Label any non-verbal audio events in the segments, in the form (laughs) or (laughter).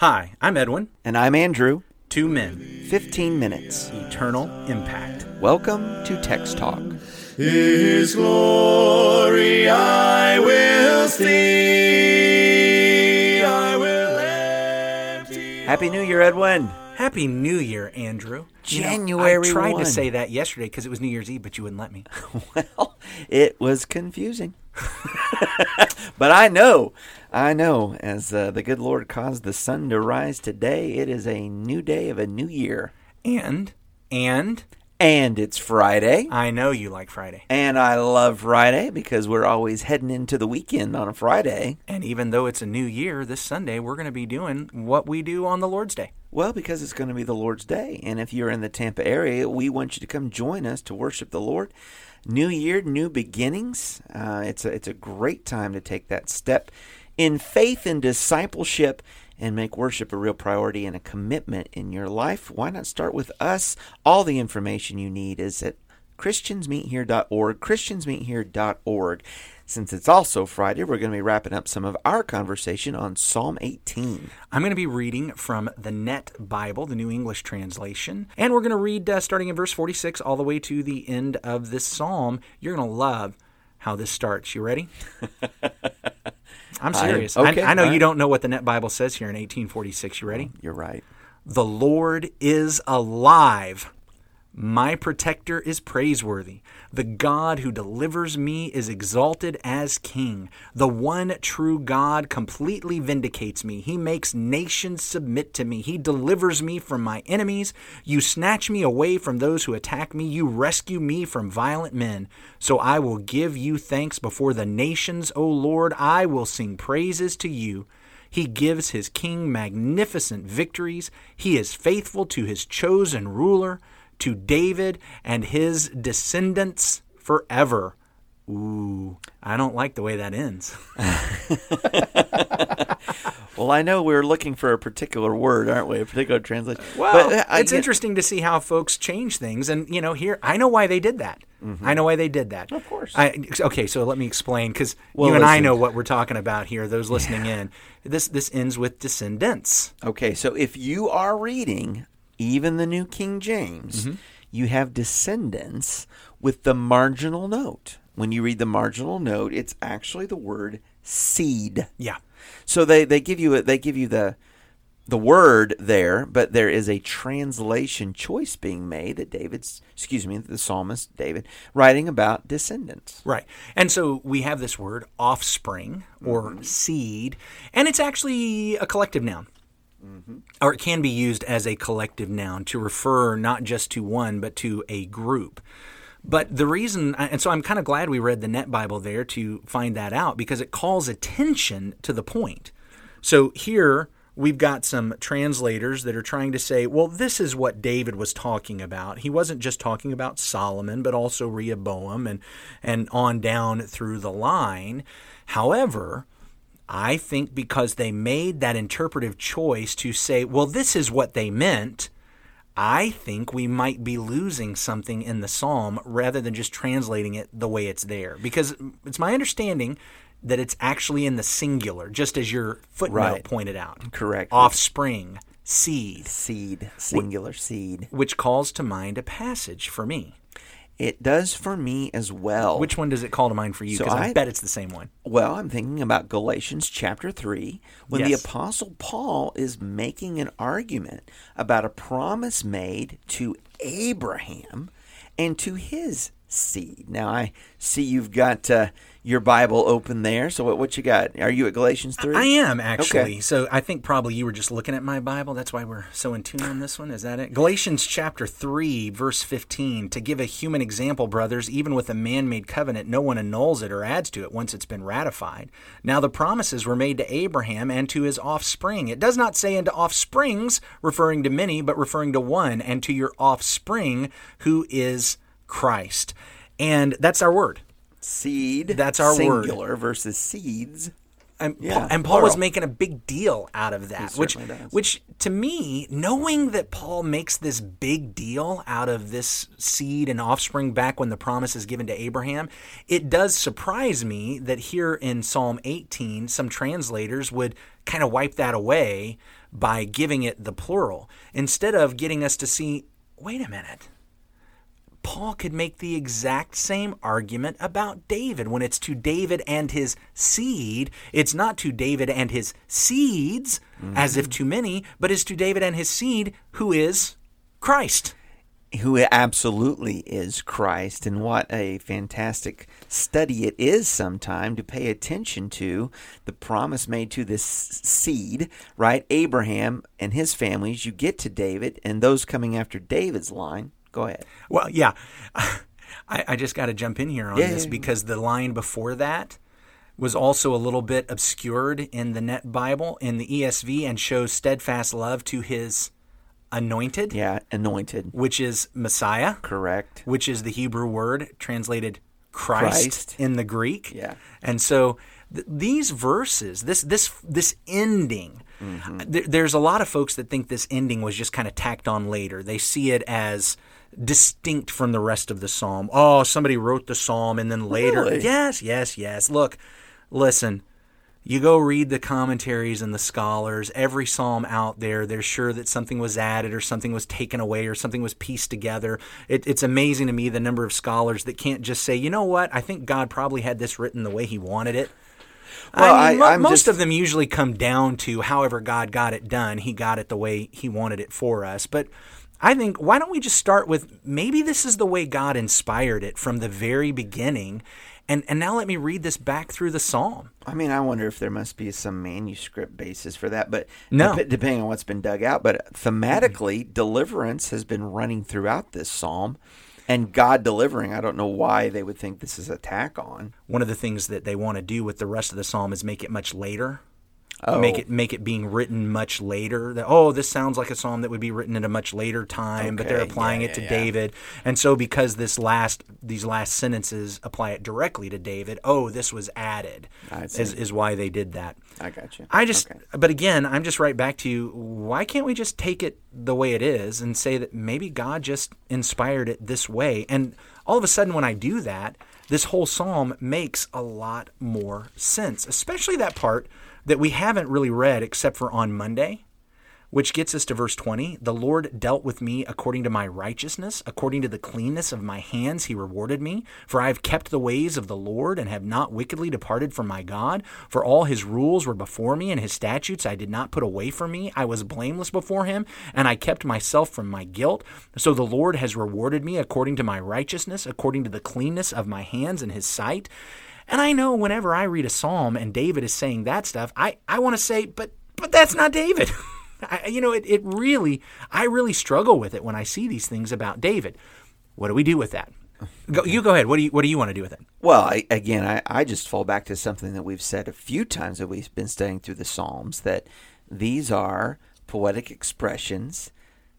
Hi, I'm Edwin. And I'm Andrew. Two men, 15 minutes. eternal impact. Welcome to Text Talk. His glory I will see. I will empty. Happy New Year, Edwin. Happy New Year, Andrew. You know, January I tried 1. to say that yesterday because it was New Year's Eve, but you wouldn't let me. (laughs) Well, it was confusing. (laughs) but I know, I know, as uh, the good Lord caused the sun to rise today, it is a new day of a new year. And, and, And it's Friday. I know you like Friday. And I love Friday because we're always heading into the weekend on a Friday. And even though it's a new year, this Sunday we're going to be doing what we do on the Lord's Day. Well, because it's going to be the Lord's Day. And if you're in the Tampa area, we want you to come join us to worship the Lord. New year, new beginnings. Uh, it's, a, it's a great time to take that step in faith and discipleship and make worship a real priority and a commitment in your life. Why not start with us? All the information you need is at christiansmeethere.org, christiansmeethere.org. Since it's also Friday, we're going to be wrapping up some of our conversation on Psalm 18. I'm going to be reading from the Net Bible, the New English Translation, and we're going to read uh, starting in verse 46 all the way to the end of this psalm. You're going to love how this starts. You ready? (laughs) I'm I serious. okay, I, I know all you don't know what the Net Bible says here in 1846. You ready? You're right. The Lord is alive. My protector is praiseworthy. The God who delivers me is exalted as king. The one true God completely vindicates me. He makes nations submit to me. He delivers me from my enemies. You snatch me away from those who attack me. You rescue me from violent men. So I will give you thanks before the nations, O Lord. I will sing praises to you. He gives his king magnificent victories. He is faithful to his chosen ruler, to David and his descendants forever. Ooh, I don't like the way that ends. (laughs) Well, I know we are looking for a particular word, aren't we? A particular translation. Well, But, uh, it's get- interesting to see how folks change things, and you know, here I know why they did that. I know why they did that. Of Mm-hmm. course. I, okay, so let me explain because Well, you and I know what we're talking about here. Those listening in, this this ends with descendants. Okay, so if you are reading even the New King James, Mm-hmm. you have descendants with the marginal note. When you read the marginal note, it's actually the word seed. Yeah. So they, they give you a, they give you the the word there, but there is a translation choice being made that David's excuse me, the psalmist David writing about descendants. Right. And so we have this word offspring or Mm-hmm. seed, and it's actually a collective noun. Mm-hmm. Or it can be used as a collective noun to refer not just to one, but to a group. But the reason, and so I'm kind of glad we read the Net Bible there to find that out because it calls attention to the point. So here we've got some translators that are trying to say, well, this is what David was talking about. He wasn't just talking about Solomon, but also Rehoboam and, and on down through the line. However, I think because they made that interpretive choice to say, well, this is what they meant, I think we might be losing something in the psalm rather than just translating it the way it's there. Because it's my understanding that it's actually in the singular, just as your footnote Right. pointed out. Correct. Offspring, seed, Seed, singular seed. which calls to mind a passage for me. It does for me as well. Which one does it call to mind for you? So Because I, I- bet it's the same one. Well, I'm thinking about Galatians chapter 3 when Yes. the Apostle Paul is making an argument about a promise made to Abraham and to his seed. Now, I see you've got uh, your Bible open there. So, what, what you got? Are you at Galatians 3? I am actually. Okay. So I think probably you were just looking at my Bible. That's why we're so in tune on this one. Is that it? Galatians chapter 3, verse 15. To give a human example, brothers, even with a man made covenant, no one annuls it or adds to it once it's been ratified. Now the promises were made to Abraham and to his offspring. It does not say unto offsprings, referring to many, but referring to one, and to your offspring, who is Christ. And that's our word. Seed. That's our word. singular versus seeds. and, Yeah, Paul, and Paul was making a big deal out of that, which which to me, knowing that Paul makes this big deal out of this seed and offspring back when the promise is given to Abraham, it does surprise me that here in Psalm 18, some translators would kind of wipe that away by giving it the plural instead of getting us to see, wait a minute. Paul could make the exact same argument about David. When it's to David and his seed, it's not to David and his seeds, as if too many, but it's to David and his seed, who is Christ. who absolutely is Christ, and what a fantastic study it is sometime to pay attention to the promise made to this seed, right? Abraham and his families, you get to David, and those coming after David's line. Go ahead. Well, yeah. (laughs) I, I just got to jump in here on Yeah, this yeah, yeah. because the line before that was also a little bit obscured in the Net Bible in the ESV and shows steadfast love to his anointed, Yeah, anointed. which is Messiah. Correct. which is the Hebrew word translated Christ, Christ. in the Greek. Yeah. And so th- these verses, this this this ending, mm-hmm. th- there's a lot of folks that think this ending was just kind of tacked on later. They see it as distinct from the rest of the psalm. Oh, somebody wrote the psalm and then later. Really? Yes, yes, yes. Look, listen. You go read the commentaries and the scholars. Every psalm out there, they're sure that something was added or something was taken away or something was pieced together. It, it's amazing to me the number of scholars that can't just say, you know what, I think God probably had this written the way He wanted it. Well, I mean, I- most just- of them usually come down to however God got it done, He got it the way He wanted it for us. But I think, why don't we just start with maybe this is the way God inspired it from the very beginning? And, and now let me read this back through the psalm. I mean, I wonder if there must be some manuscript basis for that, but No. dep- depending on what's been dug out. But thematically, mm-hmm. deliverance has been running throughout this psalm, and God delivering. I don't know why they would think this is a tack on. one of the things that they want to do with the rest of the psalm is make it much later. Oh. Make it make it being written much later. That oh, this sounds like a psalm that would be written at a much later time, but they're applying yeah, it to yeah, yeah. David. And so because this last these last sentences apply it directly to David, oh, this was added. Is is why they did that. I got you. I just, Okay. but again, I'm just right back to you. Why can't we just take it the way it is and say that maybe God just inspired it this way? And all of a sudden, when I do that, this whole psalm makes a lot more sense, especially that part that we haven't really read except for on Monday which gets us to verse 20. The Lord dealt with me according to my righteousness, according to the cleanness of my hands, he rewarded me. For I have kept the ways of the Lord and have not wickedly departed from my God. For all his rules were before me, and his statutes I did not put away from me. I was blameless before him, and I kept myself from my guilt. So the Lord has rewarded me according to my righteousness, according to the cleanness of my hands in his sight. And I know whenever I read a psalm and David is saying that stuff, I, I want to say, but but that's not David. (laughs) I, you know, it, it really, I really struggle with it when I see these things about David. What do we do with that? Go, you go ahead. What do you What do you want to do with it? Well, I, again, I, I just fall back to something that we've said a few times that we've been studying through the Psalms that these are poetic expressions,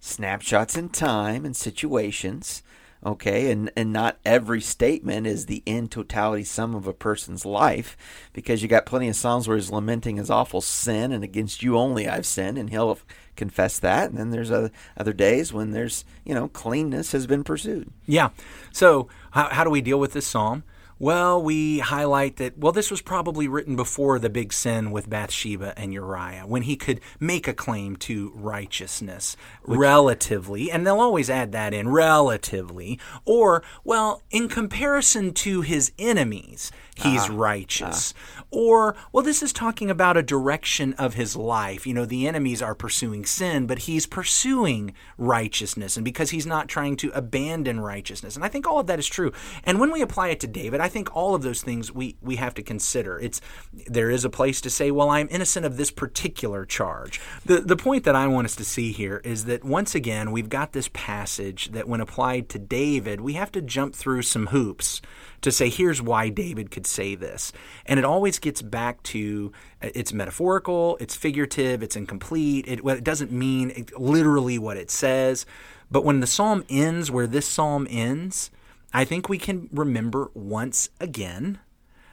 snapshots in time and situations. Okay, and and not every statement is the in totality sum of a person's life, because you got plenty of psalms where he's lamenting his awful sin and against you only I've sinned, and he'll confess that. And then there's other other days when there's you know cleanness has been pursued. Yeah. So, how, how do we deal with this psalm? Well, we highlight that, well, this was probably written before the big sin with Bathsheba and Uriah, when he could make a claim to righteousness relatively, and they'll always add that in relatively, or, well, in comparison to his enemies, he's uh-huh. righteous. Uh-huh. Or, well, this is talking about a direction of his life. You know, the enemies are pursuing sin, but he's pursuing righteousness, and because he's not trying to abandon righteousness. And I think all of that is true. And when we apply it to David, I think all of those things we, we have to consider. It's there is a place to say, well, I'm innocent of this particular charge. The the point that I want us to see here is that once again, we've got this passage that when applied to David, we have to jump through some hoops to say here's why David could say this. And it always gets back to uh, it's metaphorical, it's figurative, it's incomplete. It, it doesn't mean literally what it says. But when the psalm ends where this psalm ends, I think we can remember once again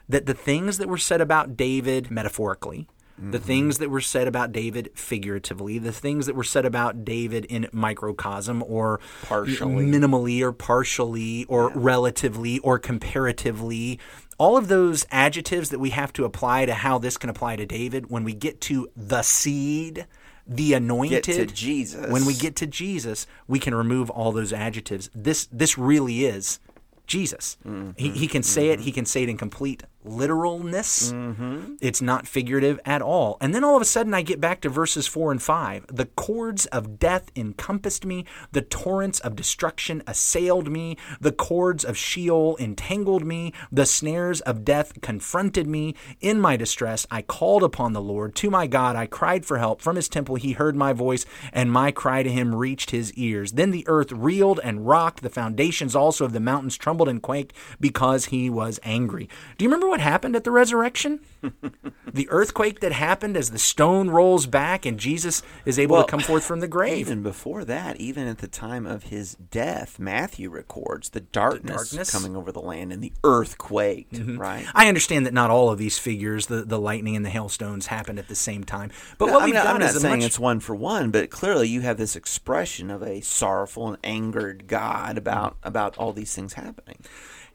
that the things that were said about David metaphorically, the mm-hmm. things that were said about David figuratively, the things that were said about David in microcosm or Partially. minimally or partially or relatively or comparatively, all of those adjectives that we have to apply to how this can apply to David, when we get to the seed, the anointed, Jesus. when we get to Jesus, we can remove all those adjectives. This this really is Jesus. He, he can say it. He can say it in complete literalness. Mm-hmm. It's not figurative at all. And then all of a sudden, I get back to verses four and five. The cords of death encompassed me. The torrents of destruction assailed me. The cords of Sheol entangled me. The snares of death confronted me. In my distress, I called upon the Lord. To my God, I cried for help. From his temple, he heard my voice, and my cry to him reached his ears. Then the earth reeled and rocked. The foundations also of the mountains trembled and quaked because he was angry. Do you remember what happened at the resurrection? (laughs) the earthquake that happened as the stone rolls back and Jesus is able Well, to come forth from the (laughs) grave. Even before that, even at the time of his death, Matthew records the darkness, darkness? Mm-hmm. coming over the land and the earth quaked, right? I understand that not all of these figures, the, the lightning and the hailstones, happened at the same time. But No, what I'm we've not, got I'm is a saying much it's one for one, but clearly you have this expression of a sorrowful and angered God about about all these things happening.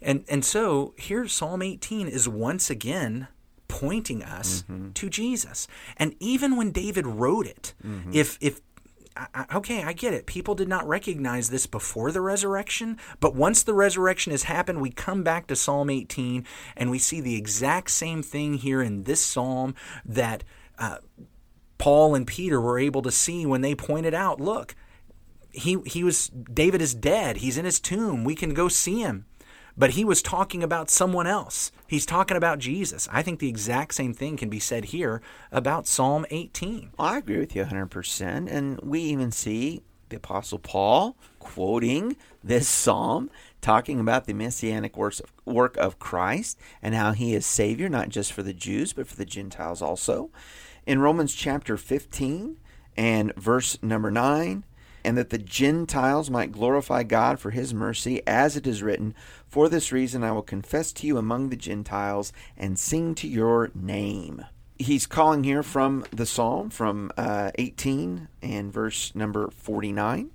And and so here Psalm 18 is once again pointing us to Jesus. And even when David wrote it, if if I- I- okay, I get it. People did not recognize this before the resurrection, but once the resurrection has happened, we come back to Psalm 18 and we see the exact same thing here in this psalm that uh, Paul and Peter were able to see when they pointed out, look, he he was David is dead. He's in his tomb. We can go see him. But he was talking about someone else. He's talking about Jesus. I think the exact same thing can be said here about Psalm 18. I agree with you 100%. And we even see the Apostle Paul quoting this psalm, talking about the messianic works of, work of Christ and how he is Savior, not just for the Jews, but for the Gentiles also. In Romans chapter 15 and verse number 9, and that the Gentiles might glorify God for his mercy, as it is written, For this reason I will confess to you among the Gentiles and sing to your name he's calling here from the psalm from uh, 18 and verse number 49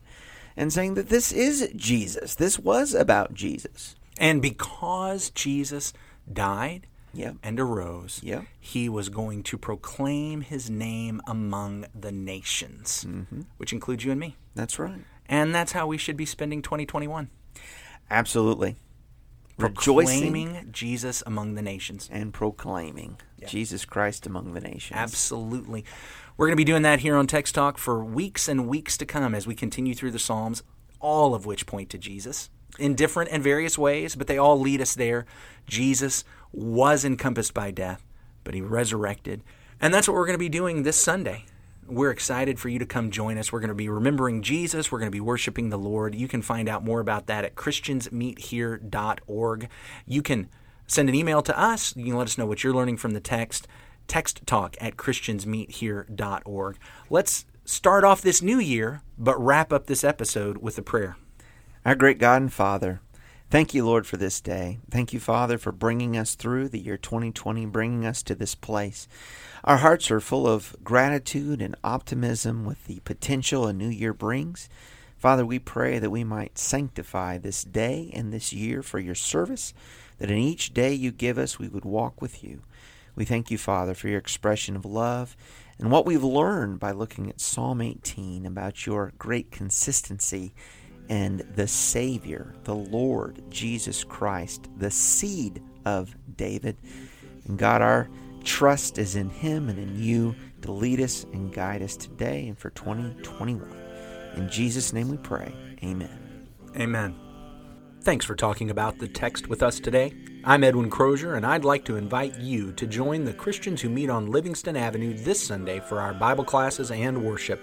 and saying that this is jesus this was about jesus And because Jesus died Yep. and arose, Yep. he was going to proclaim his name among the nations, which includes you and me. that's right And that's how we should be spending 2021. absolutely Proclaiming Jesus among the nations. and proclaiming jesus christ among the nations Absolutely. We're going to be doing that here on Text Talk for weeks and weeks to come as we continue through the Psalms, all of which point to Jesus in different and various ways, but they all lead us there. Jesus was encompassed by death, but he resurrected. And that's what we're going to be doing this Sunday. We're excited for you to come join us. We're going to be remembering Jesus. We're going to be worshiping the Lord. You can find out more about that at christiansmeethere.org. You can send an email to us. You can let us know what you're learning from the text. Text talk at christiansmeethere.org. Let's start off this new year, but wrap up this episode with a prayer. Our great God and Father, thank you, Lord, for this day. Thank you, Father, for bringing us through the year 2020, bringing us to this place. Our hearts are full of gratitude and optimism with the potential a new year brings. Father, we pray that we might sanctify this day and this year for your service, that in each day you give us, we would walk with you. We thank you, Father, for your expression of love and what we've learned by looking at Psalm 18 about your great consistency and the Savior, the Lord Jesus Christ, the seed of David. And God, our trust is in Him and in you to lead us and guide us today and for 2021. In Jesus' name we pray. Amen. Amen. Thanks for talking about the text with us today. I'm Edwin Crozier, and I'd like to invite you to join the Christians who meet on Livingston Avenue this Sunday for our Bible classes and worship.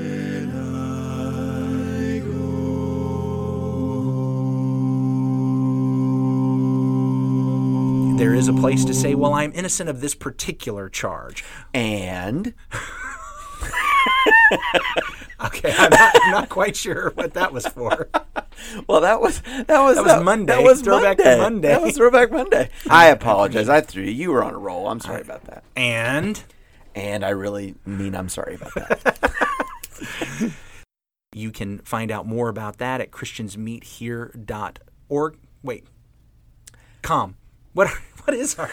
Is a place to say, well, I'm innocent of this particular charge. And (laughs) Okay, I'm not, I'm not quite sure what that was for. well, that was that was That was Monday. That was Throwback to Monday. Monday. That was throwback Monday. (laughs) I apologize. I threw you. You were on a roll. I'm sorry about that. And And I really mean I'm sorry about that. (laughs) you can find out more about that at christiansmeethere.org. Wait, com. What (laughs) what is our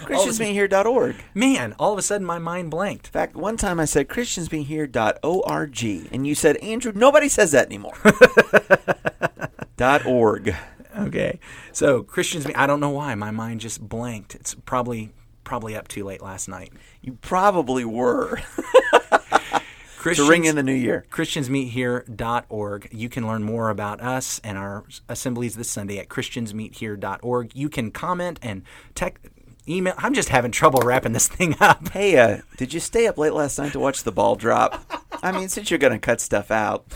ChristiansMeetHere.org. man? All of a sudden, my mind blanked. In fact, one time I said ChristiansBeingHere.org, and you said, Andrew, nobody says that anymore. (laughs) dot .org. Okay, so Christians. I don't know why my mind just blanked. It's probably probably up too late last night. You probably were (laughs) to ring in the new year. christiansmeethere.org. You can learn more about us and our assemblies this Sunday at christiansmeethere.org. You can comment and text, email. I'm just having trouble wrapping this thing up. (laughs) Hey, uh, did you stay up late last night to watch the ball drop? I mean, since you're going to cut stuff out. (laughs)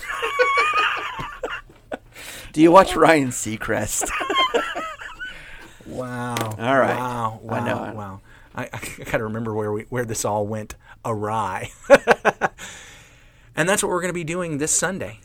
Do you watch Ryan Seacrest? (laughs) Wow. All right. Wow. Wow. I know. Wow. I, I got to remember where we where this all went awry. And that's what we're going to be doing this Sunday.